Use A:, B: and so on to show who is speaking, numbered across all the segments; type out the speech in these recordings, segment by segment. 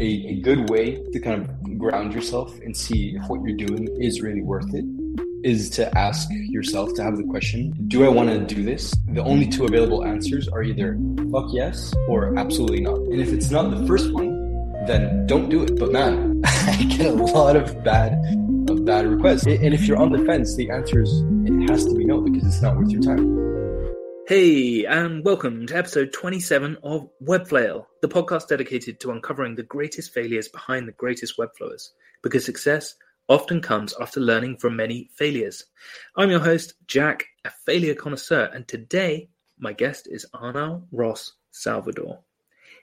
A: a, a good way to kind of ground yourself and see if what you're doing is really worth it is to ask yourself to have the question do i want to do this? The only two available answers are either fuck yes or absolutely not. And if it's not the first one then don't do it. But man i get a lot of bad of bad requests. And if you're on the fence the answer is it has to be no because it's not worth your time
B: Hey, and welcome to episode 27 of Webflail, the podcast dedicated to uncovering the greatest failures behind the greatest webflowers. Because success often comes after learning from many failures. I'm your host, Jack, a failure connoisseur, and today my guest is Arnau Ros Salvador.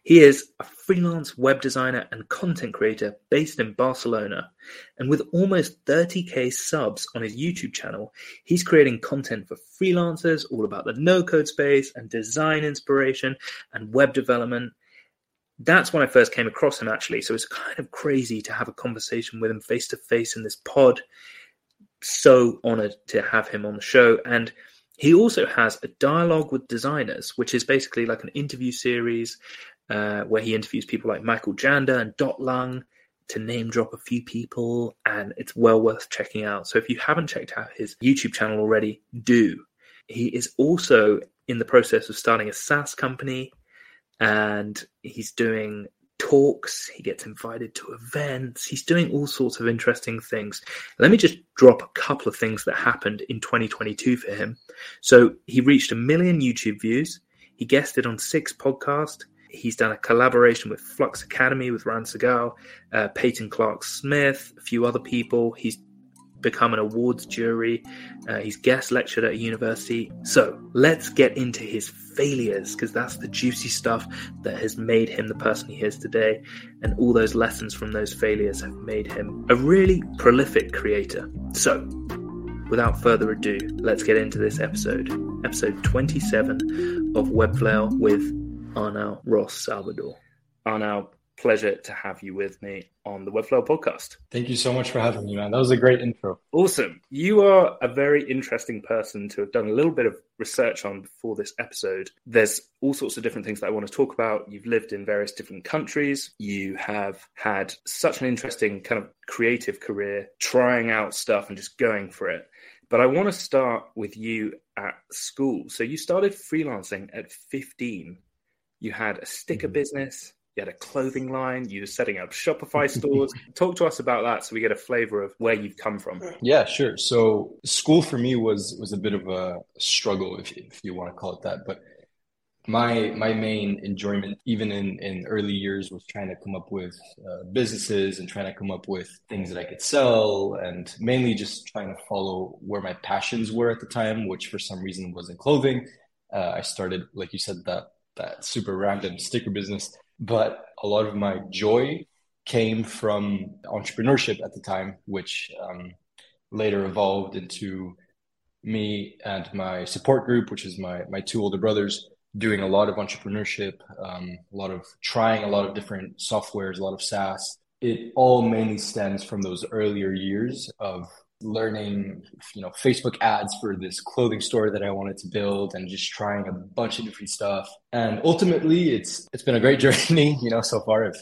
B: He is a freelance web designer and content creator based in Barcelona. And with almost 30k subs on his YouTube channel, he's creating content for freelancers all about the no code space and design inspiration and web development. That's when I first came across him, actually. So it's kind of crazy to have a conversation with him face to face in this pod. So honored to have him on the show. And he also has a dialogue with designers, which is basically like an interview series uh, where he interviews people like Michael Janda and Dot Lung to name drop a few people, and it's well worth checking out. So if you haven't checked out his YouTube channel already, do. He is also in the process of starting a SaaS company, and he's doing talks. He gets invited to events. He's doing all sorts of interesting things. Let me just drop a couple of things that happened in 2022 for him. So he reached a million YouTube views. He guested on six podcasts. He's done a collaboration with Flux Academy with Ran Segall, uh, Payton Clark Smith, a few other people. He's become an awards jury. Uh, he's guest lectured at a university. So let's get into his failures because that's the juicy stuff that has made him the person he is today. And all those lessons from those failures have made him a really prolific creator. So without further ado, let's get into this episode. Episode 27 of Webflail with Arnau Ros Salvador. Arnau, pleasure to have you with me on the Webflow podcast.
A: Thank you so much for having me, man. That was a great intro.
B: Awesome. You are a very interesting person to have done a little bit of research on before this episode. There's all sorts of different things that I want to talk about. You've lived in various different countries. You have had such an interesting kind of creative career, trying out stuff and just going for it. But I want to start with you at school. So you started freelancing at 15 you had a sticker mm-hmm. business, you had a clothing line, you were setting up Shopify stores. Talk to us about that so we get a flavor of where you've come from.
A: Yeah, sure. So school for me was was a bit of a struggle, if, if you want to call it that. But my my main enjoyment, even in in early years, was trying to come up with uh, businesses and trying to come up with things that I could sell, and mainly just trying to follow where my passions were at the time, which for some reason was in clothing. Uh, I started, like you said, that that super random sticker business. But a lot of my joy came from entrepreneurship at the time, which um, later evolved into me and my support group, which is my my two older brothers, doing a lot of entrepreneurship, um, a lot of trying a lot of different softwares, a lot of SaaS. It all mainly stems from those earlier years of learning you know facebook ads for this clothing store that i wanted to build and just trying a bunch of different stuff. And ultimately it's it's been a great journey you know so far. If,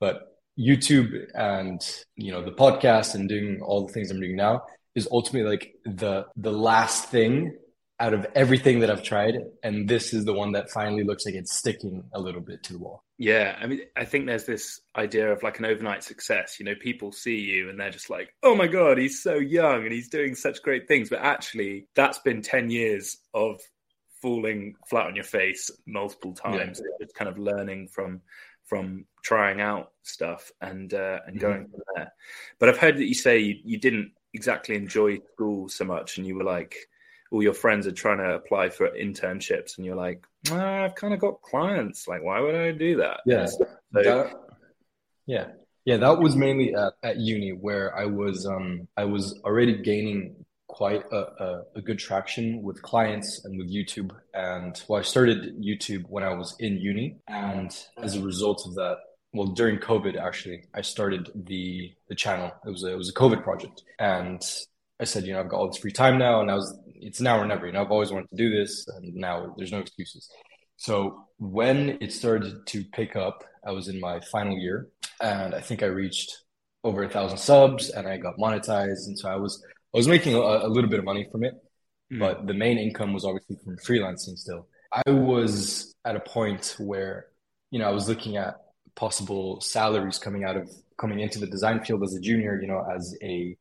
A: but youtube and you know the podcast and doing all the things i'm doing now is ultimately like the the last thing out of everything that I've tried, and this is the one that finally looks like it's sticking a little bit to the wall.
B: Yeah, I mean, I think there's this idea of like an overnight success. You know, people see you and they're just like, "Oh my god, he's so young and he's doing such great things," but actually, that's been ten years of falling flat on your face multiple times, yeah. just kind of learning from from trying out stuff and uh, and mm-hmm. going mm-hmm. from there. But I've heard that you say you, you didn't exactly enjoy school so much, and you were like all your friends are trying to apply for internships and you're like oh, i've kind of got clients. Like why would i do that?
A: Yeah. So, that, yeah. Yeah that was mainly at, at uni where i was um i was already gaining quite a, a, a, good traction with clients and with youtube. And well i started youtube when i was in uni. And as a result of that well during covid actually i started the the channel. It was a, it was a covid project. And I said, you know, I've got all this free time now, and I was it's now or never. You know, I've always wanted to do this, and now there's no excuses. So when it started to pick up, I was in my final year. and I think I reached over a thousand subs, and I got monetized, and so I was I was making a, a little bit of money from it, mm. but the main income was obviously from freelancing. Still, I was at a point where you know I was looking at possible salaries coming out of coming into the design field as a junior, you know, as a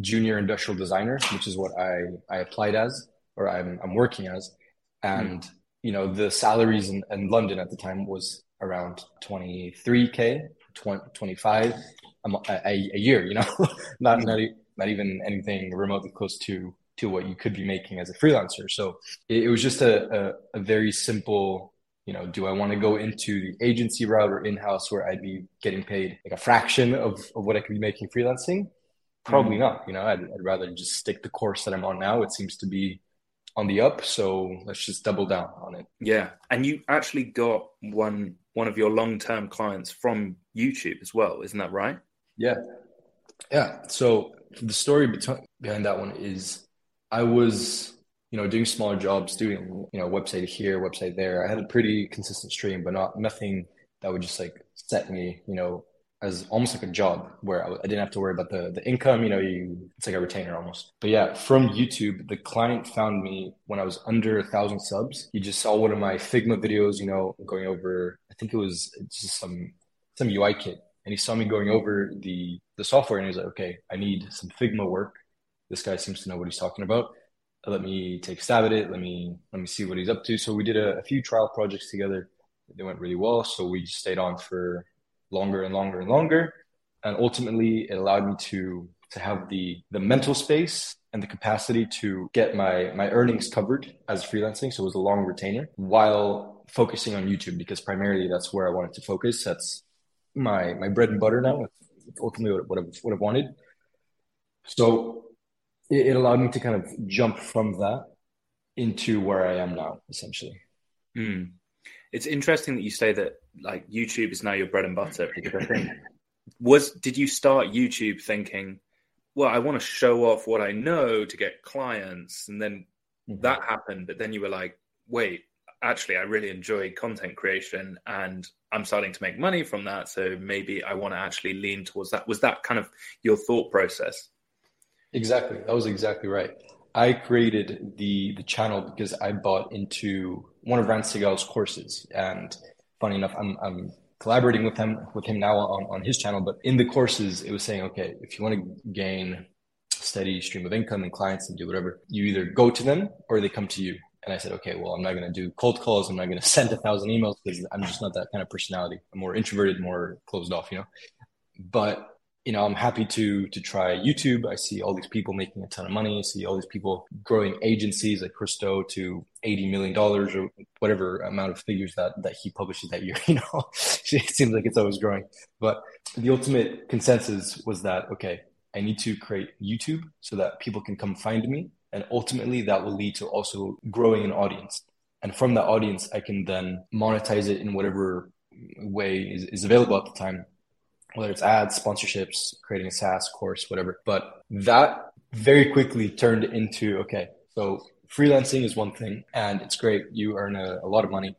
A: junior industrial designer, which is what I, I applied as or I'm, I'm working as. And, mm. you know, the salaries in, in London at the time was around 23K, 20, 25 a, a, a, year, you know, not, not, not even anything remotely close to, to what you could be making as a freelancer. So it, it was just a, a, a very simple you know, do I want to go into the agency route or in-house where I'd be getting paid like a fraction of, of what I could be making freelancing? Probably mm. not. You know, I'd, I'd rather just stick the course that I'm on now. It seems to be on the up, so let's just double down on it.
B: Yeah, and you actually got one one of your long term clients from YouTube as well, isn't that right?
A: Yeah, yeah. So the story behind that one is I was you know, doing smaller jobs, doing, you know, website here, website there. I had a pretty consistent stream, but not nothing that would just like set me, you know, as almost like a job where I, didn't have to worry about the, the income, you know, you, it's like a retainer almost. But yeah, from YouTube, the client found me when I was under a thousand subs. He just saw one of my Figma videos, you know, going over, I think it was just some, some UI kit. And he saw me going over the, the software and he was like, okay, I need some Figma work. This guy seems to know what he's talking about let me take a stab at it. Let me let me see what he's up to. So we did a, a few trial projects together. They went really well. So we stayed on for longer and longer and longer. And ultimately it allowed me to to have the the mental space and the capacity to get my my earnings covered as freelancing. So it was a long retainer while focusing on YouTube because primarily that's where I wanted to focus. That's my my bread and butter now. It's ultimately what, what I've, what I've wanted. So it, it allowed me to kind of jump from that into where I am now, essentially.
B: Mm. It's interesting that you say that like YouTube is now your bread and butter because I think was did you start YouTube thinking, well, I want to show off what I know to get clients, and then mm-hmm. that happened, but then you were like, wait, actually, I really enjoy content creation, and I'm starting to make money from that, so maybe I want to actually lean towards that. Was that kind of your thought process?
A: Exactly. That was exactly right. I created the the channel because I bought into one of Ran Segall's courses, and funny enough, I'm I'm collaborating with him with him now on on his channel. But in the courses, it was saying, okay, if you want to gain steady stream of income and clients and do whatever, you either go to them or they come to you. And I said, okay, well, I'm not going to do cold calls. I'm not going to send a thousand emails because I'm just not that kind of personality. I'm more introverted, more closed off, you know. But you know, I'm happy to to try YouTube. I see all these people making a ton of money. I see all these people growing agencies like Chris Do to eighty million dollars or whatever amount of figures that that he publishes that year. You know, it seems like it's always growing. But the ultimate consensus was that okay, I need to create YouTube so that people can come find me, and ultimately that will lead to also growing an audience. And from that audience, I can then monetize it in whatever way is, is available at the time whether it's ads, sponsorships, creating a SaaS course, whatever. But that very quickly turned into okay, so freelancing is one thing and it's great. You earn a, a lot of money,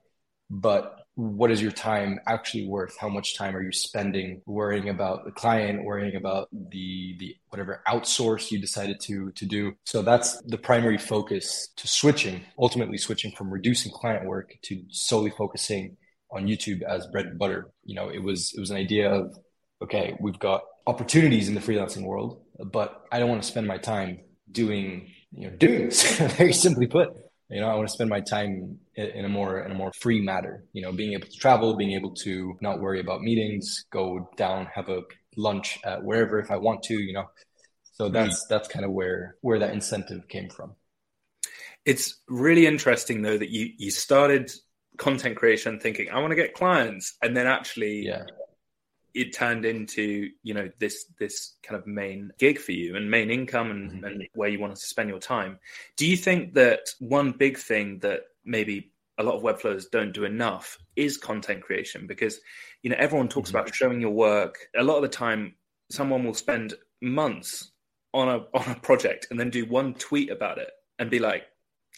A: but what is your time actually worth? How much time are you spending worrying about the client, worrying about the the whatever outsource you decided to to do? So that's the primary focus to switching, ultimately switching from reducing client work to solely focusing on YouTube as bread and butter. You know, it was it was an idea of okay, we've got opportunities in the freelancing world, but I don't want to spend my time doing, you know, doing this. Very simply put, you know, I want to spend my time in a more in a more free matter. You know, being able to travel, being able to not worry about meetings, go down, have a lunch at wherever if I want to. You know, so that's mm. that's kind of where where that incentive came from.
B: It's really interesting though that you you started content creation thinking I want to get clients, and then actually
A: yeah
B: it turned into you know this this kind of main gig for you and main income and, mm-hmm. and where you wanted to spend your time do you think that one big thing that maybe a lot of webflowers don't do enough is content creation because you know everyone talks mm-hmm. about showing your work a lot of the time someone will spend months on a on a project and then do one tweet about it and be like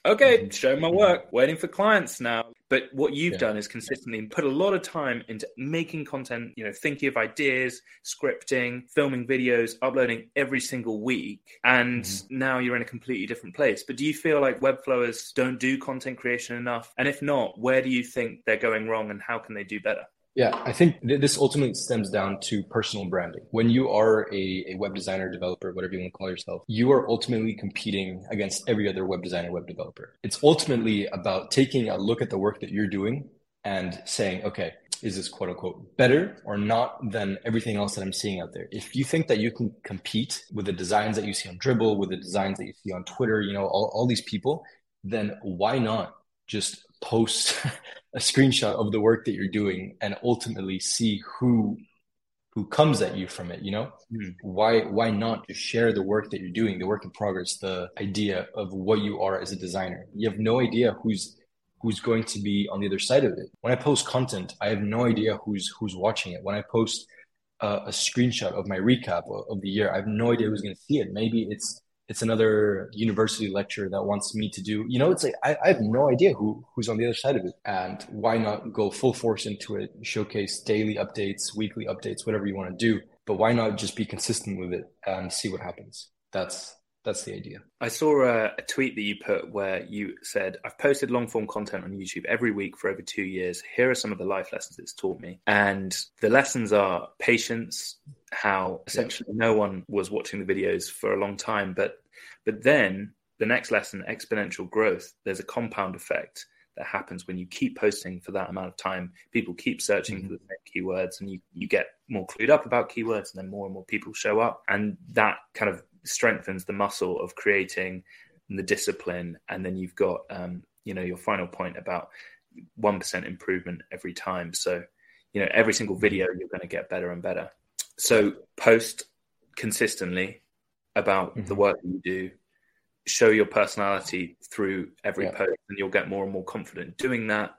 B: okay mm-hmm. show my work waiting for clients now But what you've yeah. done is consistently put a lot of time into making content, you know, thinking of ideas, scripting, filming videos, uploading every single week. And mm-hmm. now you're in a completely different place. But do you feel like Webflowers don't do content creation enough? And if not, where do you think they're going wrong and how can they do better?
A: Yeah, I think th- this ultimately stems down to personal branding. When you are a, a web designer, developer, whatever you want to call yourself, you are ultimately competing against every other web designer, web developer. It's ultimately about taking a look at the work that you're doing and saying, okay, is this quote unquote better or not than everything else that I'm seeing out there? If you think that you can compete with the designs that you see on Dribbble, with the designs that you see on Twitter, you know, all, all these people, then why not just post a screenshot of the work that you're doing and ultimately see who who comes at you from it you know? Mm. why why not just share the work that you're doing the work in progress the idea of what you are as a designer? You have no idea who's who's going to be on the other side of it. When i post content i have no idea who's who's watching it. When i post uh, a screenshot of my recap of, of the year i have no idea who's going to see it. Maybe it's it's another university lecturer that wants me to do you know it's like I, I, have no idea who who's on the other side of it. And why not go full force into it showcase daily updates weekly updates whatever you want to do but why not just be consistent with it and see what happens? That's that's the idea.
B: I saw a, a tweet that you put where you said i've posted long form content on youtube every week for over two years. Here are some of the life lessons it's taught me. And the lessons are patience how essentially no one was watching the videos for a long time. But but then the next lesson, exponential growth, there's a compound effect that happens when you keep posting for that amount of time. People keep searching mm-hmm. for the same keywords and you, you get more clued up about keywords and then more and more people show up. And that kind of strengthens the muscle of creating the discipline. And then you've got um, you know, your final point about one percent improvement every time. So, you know, every single video you're going to get better and better. So post consistently about mm-hmm. the work you do. Show your personality through every yeah. post, and you'll get more and more confident doing that.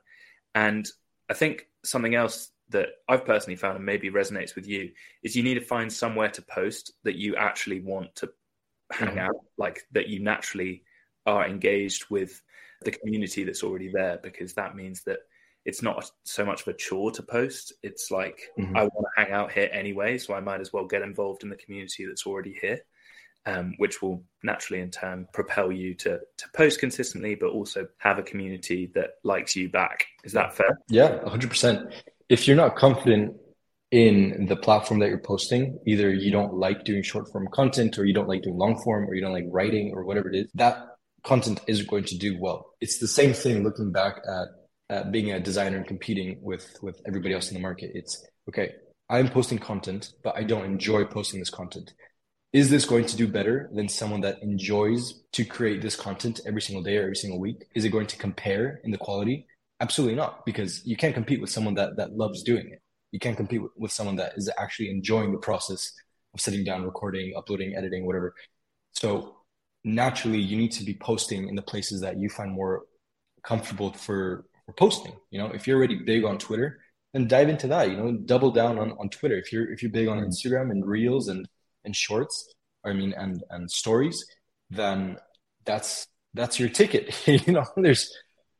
B: And I think something else that I've personally found and maybe resonates with you is you need to find somewhere to post that you actually want to hang mm-hmm. out, like that you naturally are engaged with the community that's already there, because that means that it's not so much of a chore to post. It's like mm-hmm. I want to hang out here anyway, so I might as well get involved in the community that's already here, um, which will naturally in turn propel you to to post consistently, but also have a community that likes you back. Is that fair?
A: Yeah, hundred percent. If you're not confident in the platform that you're posting, either you don't like doing short form content, or you don't like doing long form, or you don't like writing, or whatever it is, that content isn't going to do well. It's the same thing looking back at uh, being a designer and competing with with everybody else in the market. It's okay. I'm posting content, but I don't enjoy posting this content. Is this going to do better than someone that enjoys to create this content every single day or every single week? Is it going to compare in the quality? Absolutely not, because you can't compete with someone that that loves doing it. You can't compete with, with someone that is actually enjoying the process of sitting down, recording, uploading, editing, whatever. So naturally, you need to be posting in the places that you find more comfortable for or posting. You know, if you're already big on Twitter, then dive into that. You know, double down on, on Twitter. If you're if you're big on mm-hmm. Instagram and Reels and and Shorts, I mean, and and Stories, then that's that's your ticket. you know, there's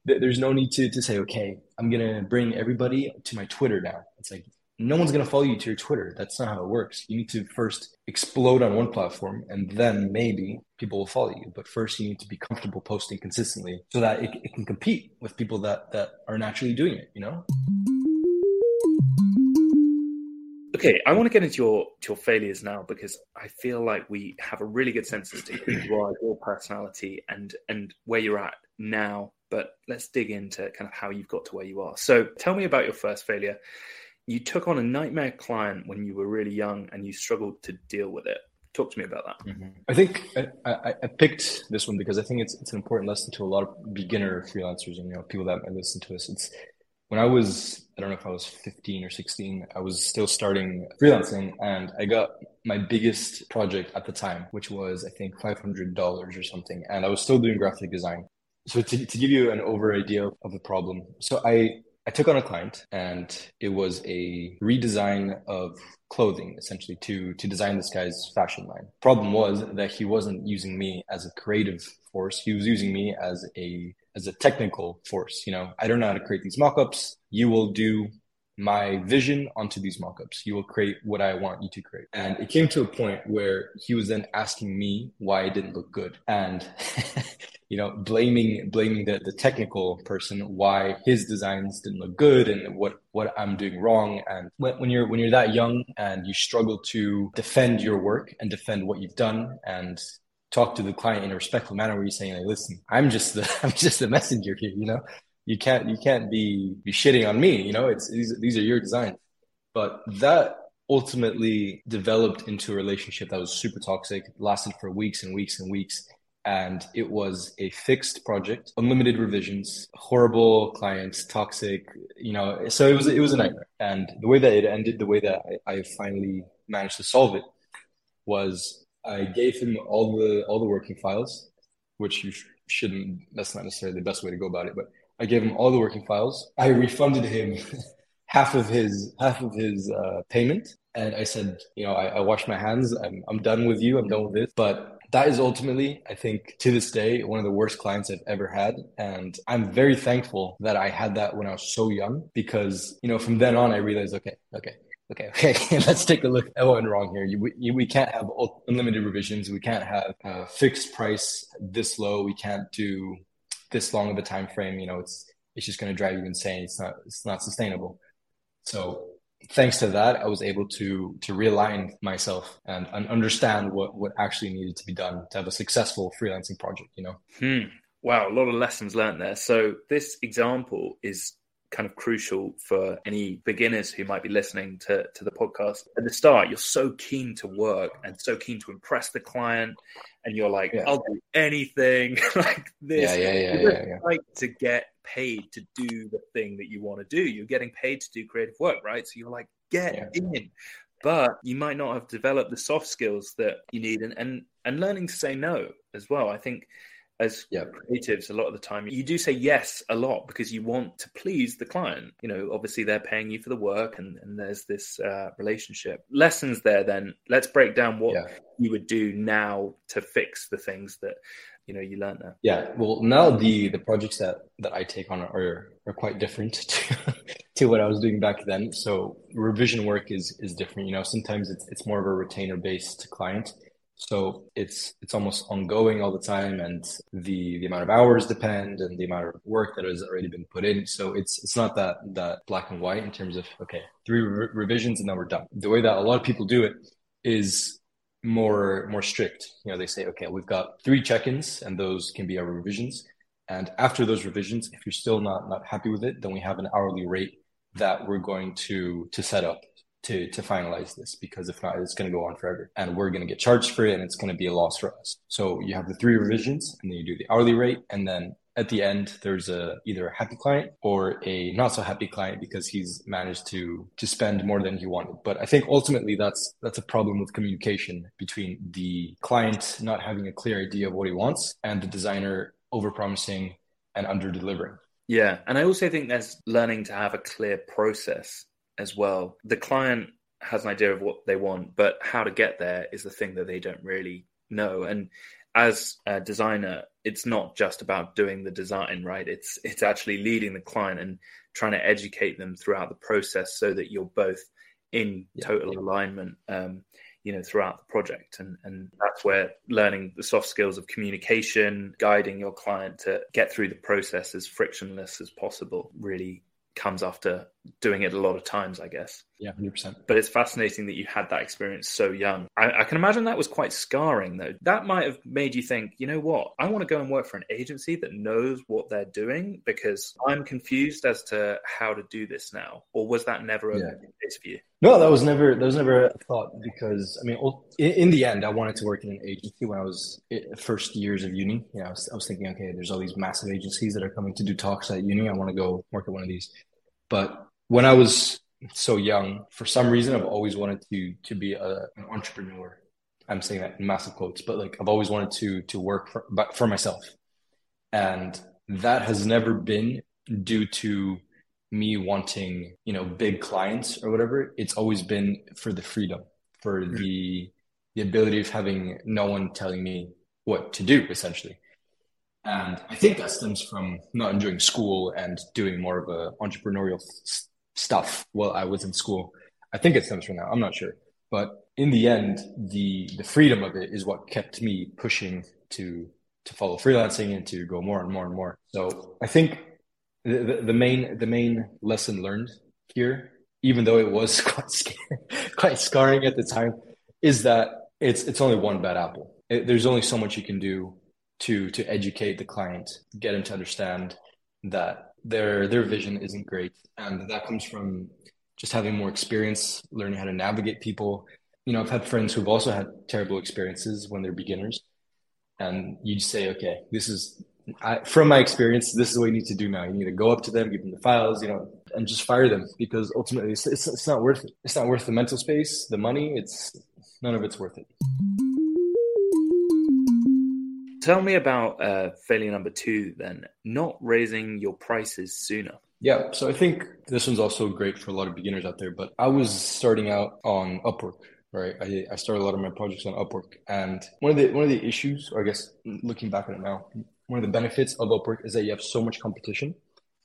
A: there's no need to to say, okay, I'm gonna bring everybody to my Twitter now. It's like no one's going to follow you to your Twitter. That's not how it works. You need to first explode on one platform and then maybe people will follow you. But first, you need to be comfortable posting consistently so that it, it can compete with people that, that are naturally doing it, you know?
B: Okay, I want to get into your to your failures now because I feel like we have a really good sense as to who you are, your personality, and and where you're at now. But let's dig into kind of how you've got to where you are. So, tell me about your first failure you took on a nightmare client when you were really young and you struggled to deal with it. Talk to me about that.
A: Mm-hmm. I think I, I, I, picked this one because I think it's it's an important lesson to a lot of beginner freelancers and you know people that listen to this. It's when I was I don't know if I was 15 or 16, I was still starting freelancing and I got my biggest project at the time, which was I think $500 or something, and I was still doing graphic design. So to, to give you an over idea of the problem, so I I took on a client and it was a redesign of clothing essentially to to design this guy's fashion line. Problem was that he wasn't using me as a creative force. He was using me as a as a technical force. You know, I don't know how to create these mockups. You will do my vision onto these mockups. You will create what I want you to create. And it came to a point where he was then asking me why it didn't look good. And you know, blaming blaming the, the technical person why his designs didn't look good and what what I'm doing wrong. And when, when you're when you're that young and you struggle to defend your work and defend what you've done and talk to the client in a respectful manner where you're saying like listen i'm just the i'm just the messenger here you know? You can't you can't be be shitting on me you know? It's these, these are your designs. But that ultimately developed into a relationship that was super toxic lasted for weeks and weeks and weeks and it was a fixed project unlimited revisions horrible clients toxic you know so it was it was a nightmare and the way that it ended the way that I, I finally managed to solve it was I gave him all the all the working files, which you sh- shouldn't. That's not necessarily the best way to go about it, but I gave him all the working files. I refunded him half of his half of his uh, payment, and I said, you know, I, I wash my hands. I'm I'm done with you. I'm done with this. But that is ultimately, I think, to this day, one of the worst clients I've ever had. And I'm very thankful that I had that when I was so young because, you know, from then on, I realized, okay, okay, okay, okay, let's take a look at what went wrong here. You, you, we can't have unlimited revisions. We can't have a fixed price this low. We can't do this long of a time frame. You know, it's it's just going to drive you insane. It's not it's not sustainable. So thanks to that, I was able to to realign myself and, and understand what what actually needed to be done to have a successful freelancing project. You know.
B: Hmm. Wow, a lot of lessons learned there. So this example is kind of crucial for any beginners who might be listening to, to the podcast. At the start, you're so keen to work and so keen to impress the client, and you're like, yeah. I'll do anything like this.
A: Yeah, yeah, yeah, yeah, yeah.
B: Like to get paid to do the thing that you want to do. You're getting paid to do creative work, right? So you're like, get yeah. in. But you might not have developed the soft skills that you need and, and and learning to say no as well. I think as yeah. creatives a lot of the time you do say yes a lot because you want to please the client. You know obviously they're paying you for the work and, and there's this uh, relationship. Lessons there then. Let's break down what yeah. you would do now to fix the things that you know you learned there.
A: Yeah. Well now the the projects that that i take on are are quite different to, to what i was doing back then. So revision work is is different. You know sometimes it's, it's more of a retainer based client so it's it's almost ongoing all the time, and the the amount of hours depend, and the amount of work that has already been put in. So it's it's not that that black and white in terms of okay, three re- revisions and then we're done. The way that a lot of people do it is more more strict. You know, they say okay, we've got three check-ins, and those can be our revisions. And after those revisions, if you're still not not happy with it, then we have an hourly rate that we're going to to set up to to finalize this because if not it's going to go on forever and we're going to get charged for it and it's going to be a loss for us. So you have the three revisions and then you do the hourly rate and then at the end there's a either a happy client or a not so happy client because he's managed to to spend more than he wanted. But i think ultimately that's that's a problem with communication between the client not having a clear idea of what he wants and the designer overpromising and under delivering
B: yeah and i also think there's learning to have a clear process as well. The client has an idea of what they want, but how to get there is the thing that they don't really know. And as a designer, it's not just about doing the design, right? It's it's actually leading the client and trying to educate them throughout the process so that you're both in total yeah. alignment. Um, you know throughout the project and and that's where learning the soft skills of communication guiding your client to get through the process as frictionless as possible really comes after doing it a lot of times, I guess.
A: Yeah, 100%.
B: But it's fascinating that you had that experience so young. I, I, can imagine that was quite scarring, though. That might have made you think, you know what? I want to go and work for an agency that knows what they're doing because I'm confused as to how to do this now. Or was that never a yeah. case for you?
A: No, that was never that was never a thought because I mean, in, in, the end, I wanted to work in an agency when I was eh, first years of uni. You know, I was, I was thinking, okay, there's all these massive agencies that are coming to do talks at uni. I want to go work at one of these. But when I was so young, for some reason, I've always wanted to to be a, an entrepreneur. I'm saying that in massive quotes, but like I've always wanted to to work for, but for myself, and that has never been due to me wanting you know big clients or whatever. It's always been for the freedom, for mm-hmm. the the ability of having no one telling me what to do, essentially. And I think that stems from not enjoying school and doing more of a entrepreneurial stuff while I was in school. I think it stems from that. I'm not sure. But in the end, the the freedom of it is what kept me pushing to to follow freelancing and to go more and more and more. So I think the, the, the main the main lesson learned here, even though it was quite scary, quite scarring at the time, is that it's it's only one bad apple. It, there's only so much you can do to to educate the client, get them to understand that their their vision isn't great, and that comes from just having more experience, learning how to navigate people. You know, I've had friends who've also had terrible experiences when they're beginners, and you say, okay, this is I, from my experience, this is what you need to do now. You need to go up to them, give them the files, you know, and just fire them because ultimately it's, it's, it's not worth it. It's not worth the mental space, the money. It's none of it's worth it.
B: Tell me about uh, failure number two, then, not raising your prices sooner.
A: Yeah, so I think this one's also great for a lot of beginners out there. But I was starting out on Upwork, right? I, I started a lot of my projects on Upwork, and one of the one of the issues, or I guess looking back on it now, one of the benefits of Upwork is that you have so much competition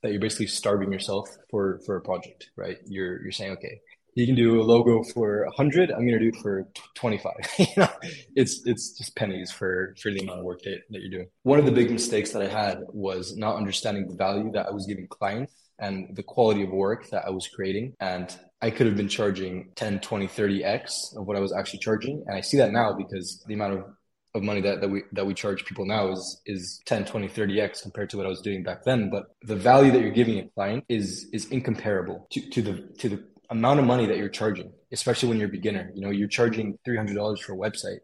A: that you're basically starving yourself for for a project, right? You're you're saying, okay, you can do a logo for 100 i'm going to do it for 25 you know it's it's just pennies for for the amount of work that, that you're doing. One of the big mistakes that i had was not understanding the value that i was giving clients and the quality of work that i was creating. And i could have been charging 10 20 30x of what i was actually charging. And i see that now because the amount of of money that, that we that we charge people now is is 10 20 30x compared to what i was doing back then. But the value that you're giving a client is is incomparable to, to the to the amount of money that you're charging, especially when you're a beginner. You know, you're charging $300 for a website,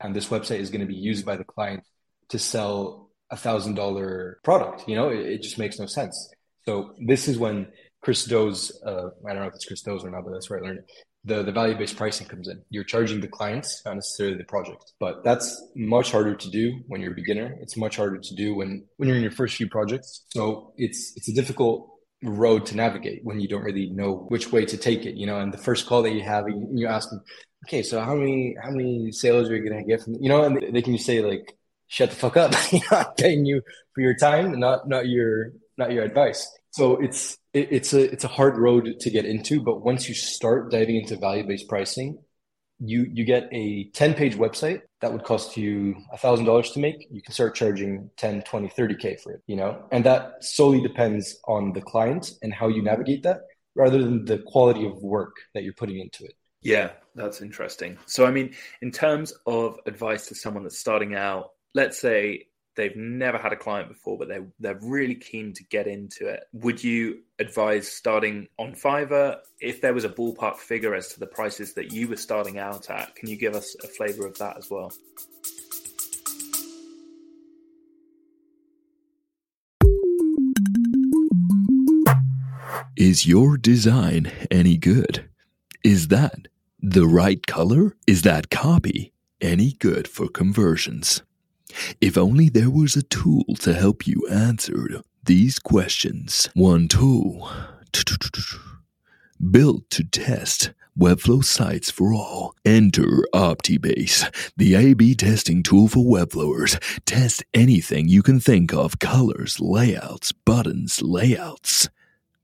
A: and this website is going to be used by the client to sell a thousand dollar product. You know, it, it, just makes no sense. So this is when Chris Do's, uh, I don't know if it's Chris Do's or not, but that's where I learned it. The, the value based pricing comes in. You're charging the clients, not necessarily the project. But that's much harder to do when you're a beginner. It's much harder to do when, when you're in your first few projects. So it's it's a difficult road to navigate when you don't really know which way to take it you know? And the first call that you have you ask them okay so how many how many sales are you gonna get from you know and they can just say like shut the fuck up. You i'm paying you for your time not not your not your advice. So it's it, it's a it's a hard road to get into but once you start diving into value based pricing you you get a 10 page website that would cost you a thousand dollars to make you can start charging 10 20 30k for it you know? And that solely depends on the client and how you navigate that rather than the quality of work that you're putting into it.
B: Yeah that's interesting. So i mean in terms of advice to someone that's starting out let's say they've never had a client before, but they're they're really keen to get into it. Would you advise starting on Fiverr? If there was a ballpark figure as to the prices that you were starting out at, can you give us a flavor of that as well?
C: Is your design any good? Is that the right color? Is that copy any good for conversions? If only there was a tool to help you answer these questions. One tool built to test Webflow sites for all. Enter OptiBase, the A-B testing tool for Webflowers. Test anything you can think of colors, layouts, buttons, layouts.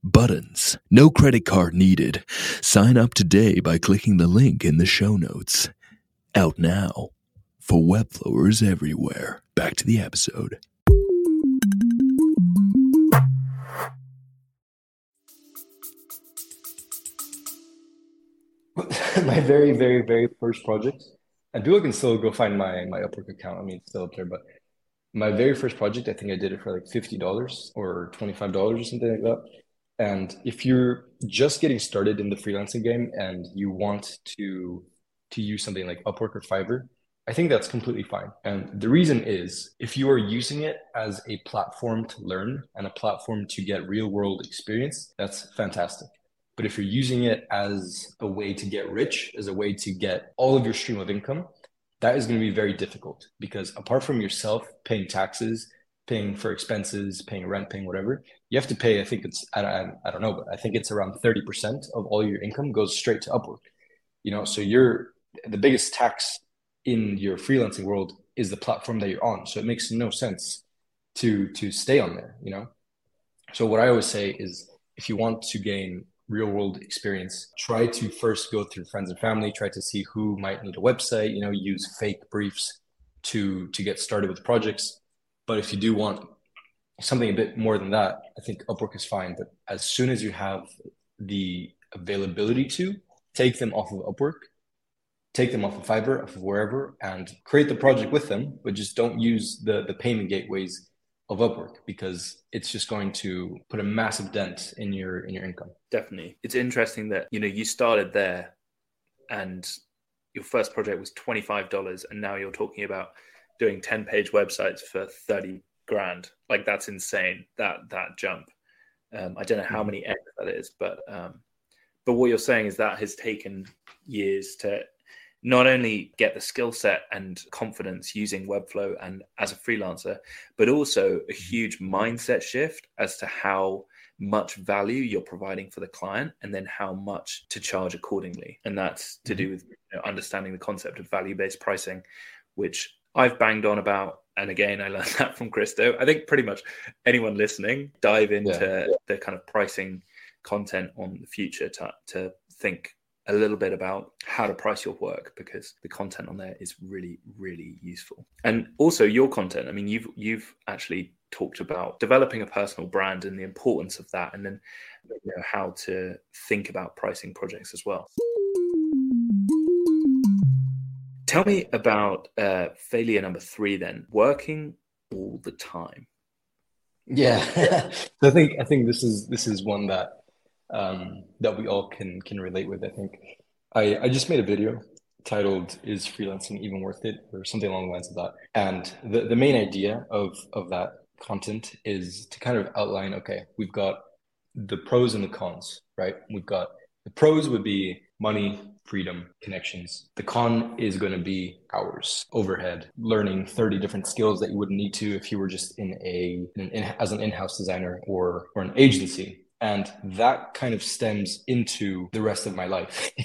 C: Buttons. No credit card needed. Sign up today by clicking the link in the show notes. Out now for Webflowers everywhere. Back to the episode.
A: my very, very, very first project, and people can still go find my my Upwork account. I mean, it's still up there, but my very first project, I think I did it for like fifty dollars or twenty five dollars or something like that. And if you're just getting started in the freelancing game and you want to to use something like Upwork or Fiverr, I think that's completely fine. And the reason is if you are using it as a platform to learn and a platform to get real world experience, that's fantastic. But if you're using it as a way to get rich, as a way to get all of your stream of income, that is going to be very difficult because apart from yourself paying taxes, paying for expenses, paying rent, paying whatever, you have to pay. I think it's I don't, I don't know, but I think it's around thirty percent of all your income goes straight to Upwork. You know, so you're the biggest tax in your freelancing world is the platform that you're on. So it makes no sense to to stay on there, you know. So what I always say is if you want to gain real world experience, try to first go through friends and family, try to see who might need a website, you know, use fake briefs to to get started with projects. But if you do want something a bit more than that, I think Upwork is fine. But as soon as you have the availability to take them off of Upwork, take them off of Fiverr, off of wherever, and create the project with them, but just don't use the the payment gateways of Upwork because it's just going to put a massive dent in your in your income.
B: Definitely. It's interesting that, you know, you started there and your first project was $25 and now you're talking about doing 10 page websites for 30 grand. Like that's insane. That that jump. Um, I don't know how mm-hmm. many X that is, but um, but what you're saying is that has taken years to not only get the skill set and confidence using Webflow and as a freelancer, but also a mm-hmm. huge mindset shift as to how much value you're providing for the client and then how much to charge accordingly. And that's to do mm-hmm. with you know, understanding the concept of value based pricing, which I've banged on about. And again, I learned that from Chris Do. I think pretty much anyone listening dive into yeah. the kind of pricing content on the Futur to, to think a little bit about how to price your work because the content on there is really really useful. And also your content. I mean you've you've actually talked about developing a personal brand and the importance of that and then you know how to think about pricing projects as well. Tell me about uh, failure number three then. Working all the time.
A: Yeah. I think i think this is this is one that um, that we all can can relate with. I think I I just made a video titled "Is freelancing even worth it?" or something along the lines of that. And the the main idea of of that content is to kind of outline. Okay, we've got the pros and the cons, right? We've got the pros would be money, freedom, connections. The con is going to be hours, overhead, learning 30 different skills that you wouldn't need to if you were just in a in, in, as an in-house designer or or an agency and that kind of stems into the rest of my life.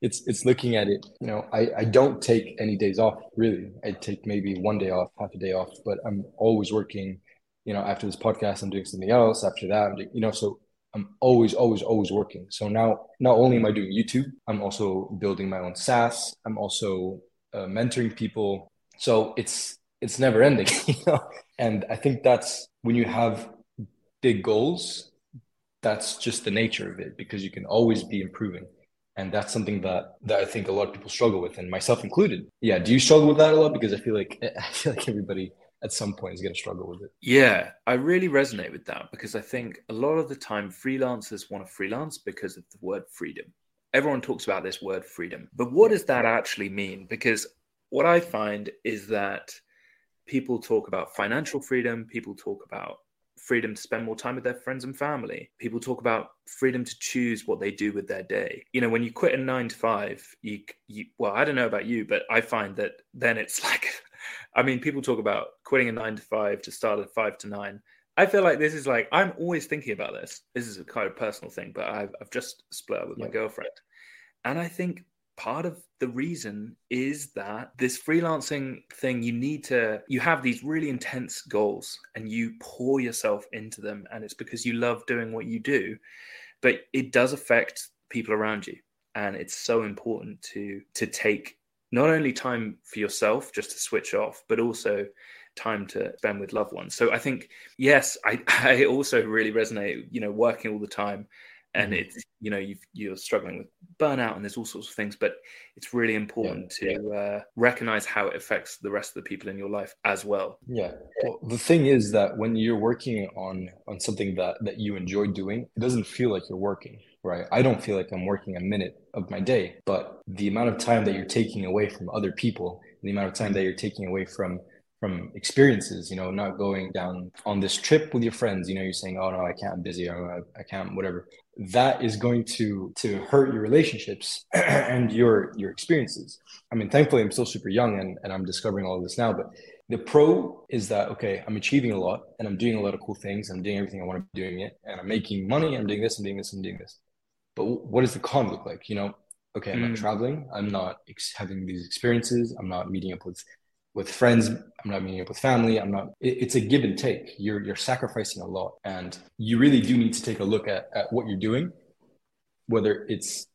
A: It's it's looking at it you know I, I don't take any days off really. I take maybe one day off half a day off but i'm always working you know after this podcast i'm doing something else after that I'm doing, you know so i'm always always always working. So now not only am i doing youtube i'm also building my own saas. I'm also uh, mentoring people. So it's it's never ending you know. And i think that's when you have big goals that's just the nature of it because you can always be improving and that's something that that I think a lot of people struggle with, and myself included. Yeah, do you struggle with that a lot? Because I feel like I feel like everybody at some point is going to struggle with it.
B: Yeah, I really resonate with that because I think a lot of the time freelancers want to freelance because of the word freedom. Everyone talks about this word freedom, but what does that actually mean? Because what I find is that people talk about financial freedom, people talk about freedom to spend more time with their friends and family. People talk about freedom to choose what they do with their day. You know, when you quit a nine to five, you, you well, I don't know about you, but I find that then it's like, I mean, people talk about quitting a nine to five to start at five to nine. I feel like this is like I'm always thinking about this. This is a kind of personal thing, but I've I've just split up with yeah. my girlfriend, and I think part of the reason is that this freelancing thing you need to you have these really intense goals and you pour yourself into them and it's because you love doing what you do but it does affect people around you. And it's so important to to take not only time for yourself just to switch off but also time to spend with loved ones. So i think yes i i also really resonate you know working all the time and mm-hmm. it's you know you you're struggling with burnout and there's all sorts of things but it's really important yeah, to yeah. Uh, recognize how it affects the rest of the people in your life as well
A: yeah well, the thing is that when you're working on on something that that you enjoy doing it doesn't feel like you're working right i don't feel like i'm working a minute of my day but the amount of time that you're taking away from other people the amount of time that you're taking away from from experiences you know not going down on this trip with your friends you know you're saying oh no i can't i'm busy I, I can't whatever. That is going to to hurt your relationships and your your experiences. I mean thankfully i'm still super young and, and i'm discovering all of this now but the pro is that okay i'm achieving a lot and i'm doing a lot of cool things. I'm doing everything i want to be doing it and i'm making money i'm doing this i'm doing this i'm doing this. But what does the con look like you know? Okay i'm mm. not traveling. I'm not ex- having these experiences. I'm not meeting up with with friends. I'm not meeting up with family. I'm not. It, it's a give and take. You're you're sacrificing a lot, and you really do need to take a look at at what you're doing, whether it's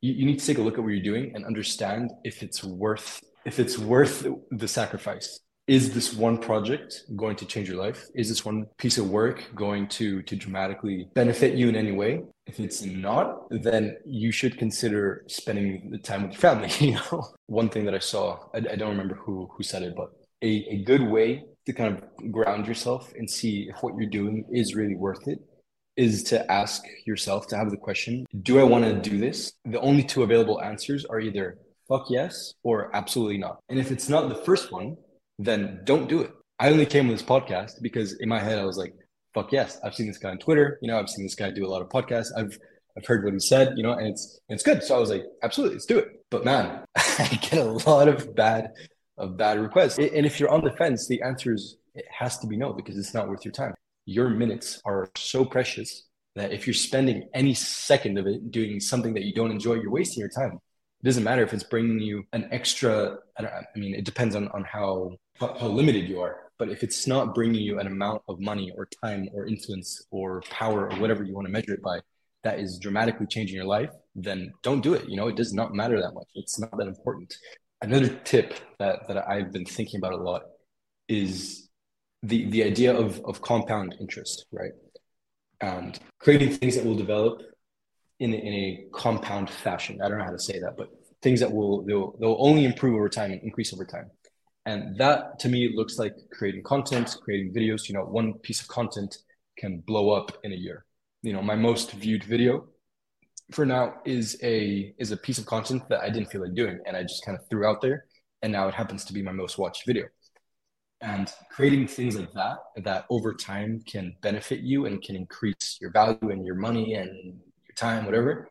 A: you, you need to take a look at what you're doing and understand if it's worth if it's worth the sacrifice is this one project going to change your life? Is this one piece of work going to to dramatically benefit you in any way? If it's not then you should consider spending the time with your family you know? One thing that i saw i, I don't remember who who said it but a, a good way to kind of ground yourself and see if what you're doing is really worth it is to ask yourself to have the question do i want to do this? The only two available answers are either fuck yes or absolutely not. And if it's not the first one then don't do it. I only came on this podcast because in my head i was like fuck yes i've seen this guy on twitter. You know i've seen this guy do a lot of podcasts. I've i've heard what he said you know and it's it's good. So i was like absolutely let's do it. But man i get a lot of bad of bad requests. And if you're on the fence the answer is it has to be no because it's not worth your time. Your minutes are so precious that if you're spending any second of it doing something that you don't enjoy, you're wasting your time. It doesn't matter if it's bringing you an extra. I, I mean, it depends on on how how limited you are. But if it's not bringing you an amount of money or time or influence or power or whatever you want to measure it by, that is dramatically changing your life, then don't do it. You know, it does not matter that much. It's not that important. Another tip that that I've been thinking about a lot is the the idea of of compound interest, right? And creating things that will develop in in a compound fashion. I don't know how to say that, but things that will they'll they'll only improve over time and increase over time. And that to me looks like creating content, creating videos. You know, one piece of content can blow up in a year. You know, my most viewed video for now is a is a piece of content that I didn't feel like doing, and I just kind of threw out there, and now it happens to be my most watched video and creating things like that that over time can benefit you and can increase your value and your money and your time whatever.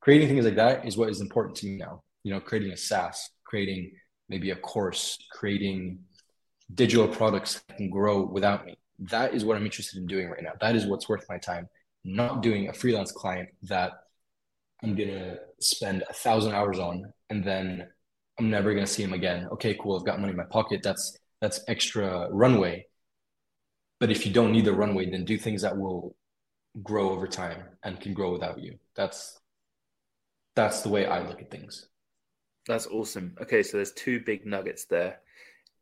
A: Creating things like that is what is important to me now. You know creating a saas creating maybe a course creating digital products that can grow without me. That is what i'm interested in doing right now. That is what's worth my time. Not doing a freelance client that i'm to spend a thousand hours on and then i'm never to see him again. Okay cool i've got money in my pocket. That's that's extra runway. But if you don't need the runway, then do things that will grow over time and can grow without you. That's that's the way I look at things.
B: That's awesome. Okay, so there's two big nuggets there.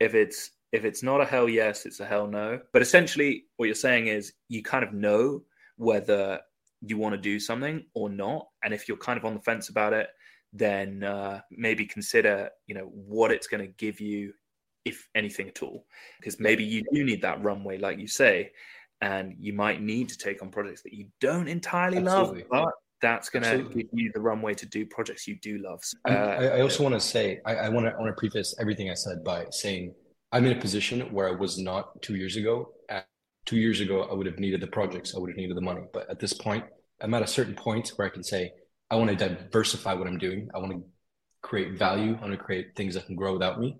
B: If it's if it's not a hell yes, it's a hell no. But essentially what you're saying is you kind of know whether you want to do something or not. And if you're kind of on the fence about it, then uh, maybe consider, you know, what it's going to give you if anything at all, because maybe you do need that runway, like you say, and you might need to take on projects that you don't entirely Absolutely. love, but that's going to give you the runway to do projects you do love.
A: Uh, I, I, also want to say, I, I want to want to preface everything I said by saying I'm in a position where I was not two years ago. At two years ago, I would have needed the projects, I would have needed the money, but at this point, I'm at a certain point where I can say I want to diversify what I'm doing. I want to create value. I want to create things that can grow without me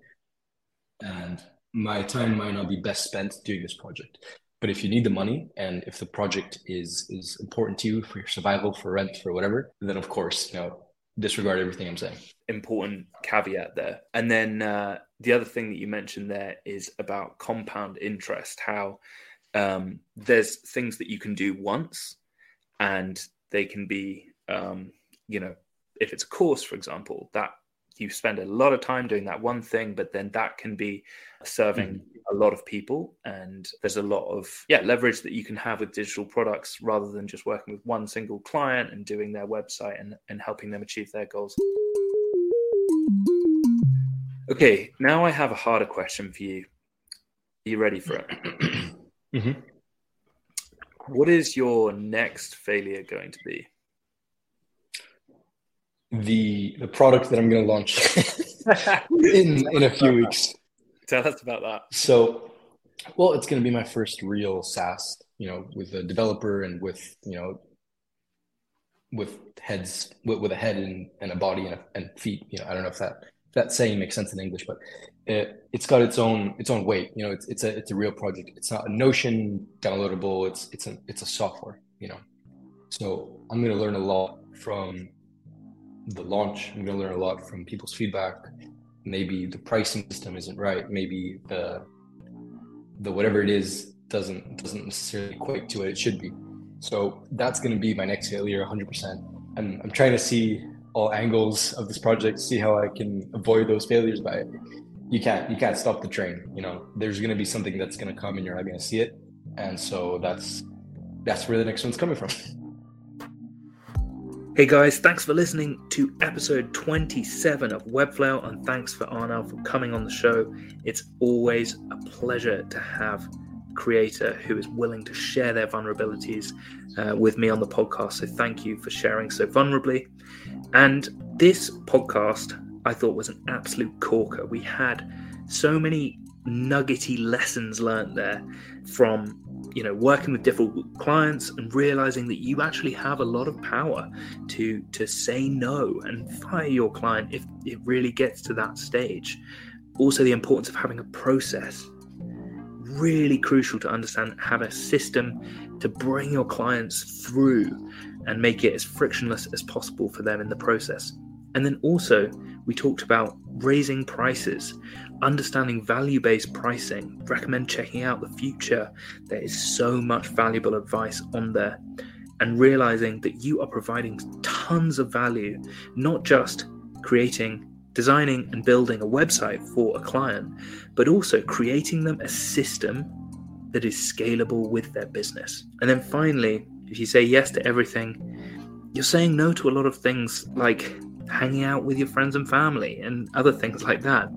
A: and my time might not be best spent doing this project. But if you need the money and if the project is is important to you for your survival, for rent, for whatever, then of course, you know, disregard everything I'm saying.
B: Important caveat there. And then uh, the other thing that you mentioned there is about compound interest. How um, there's things that you can do once, and they can be, um, you know, if it's a course, for example, that you spend a lot of time doing that one thing, but then that can be serving mm-hmm. a lot of people. And there's a lot of yeah leverage that you can have with digital products rather than just working with one single client and doing their website and, and helping them achieve their goals. Okay, now I have a harder question for you. Are you ready for it? mm-hmm. What is your next failure going to be?
A: The the product that I'm going to launch in in a few weeks.
B: Tell us about that.
A: So, well, it's going to be my first real SaaS, you know, with a developer and with you know, with heads with, with a head and, and a body and, a, and feet. You know, I don't know if that that saying makes sense in English, but it, it's got its own its own weight. You know, it's it's a it's a real project. It's not a Notion downloadable. It's it's a it's a software. You know, so I'm going to learn a lot from the launch. I'm going to learn a lot from people's feedback. Maybe the pricing system isn't right, maybe the the whatever it is doesn't doesn't necessarily equate to what it should be. So that's going to be my next failure, 100%. I'm I'm trying to see all angles of this project, see how I can avoid those failures. But you can't you can't stop the train. You know, there's going to be something that's going to come, and you're not going to see it. And so that's that's where the next one's coming from.
B: Hey guys, thanks for listening to episode 27 of Webflail, and thanks for Arnau for coming on the show. It's always a pleasure to have a creator who is willing to share their vulnerabilities uh, with me on the podcast. So thank you for sharing so vulnerably. And this podcast I thought was an absolute corker. We had so many nuggety lessons learned there from you know working with different clients and realizing that you actually have a lot of power to to say no and fire your client if it really gets to that stage. Also the importance of having a process. Really crucial to understand have a system to bring your clients through and make it as frictionless as possible for them in the process. And then also we talked about raising prices understanding value based pricing, recommend checking out the Futur. There is so much valuable advice on there. And realizing that you are providing tons of value, not just creating, designing, and building a website for a client, but also creating them a system that is scalable with their business. And then finally, if you say yes to everything, you're saying no to a lot of things like hanging out with your friends and family and other things like that.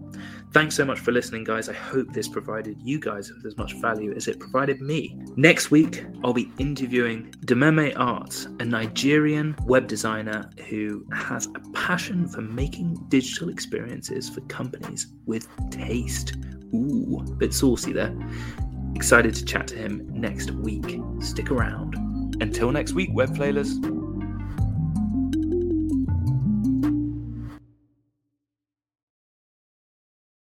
B: Thanks so much for listening, guys. I hope this provided you guys with as much value as it provided me. Next week, I'll be interviewing Dememe Arts, a Nigerian web designer who has a passion for making digital experiences for companies with taste. Ooh, a bit saucy there. Excited to chat to him next week. Stick around. Until next week, web flailers.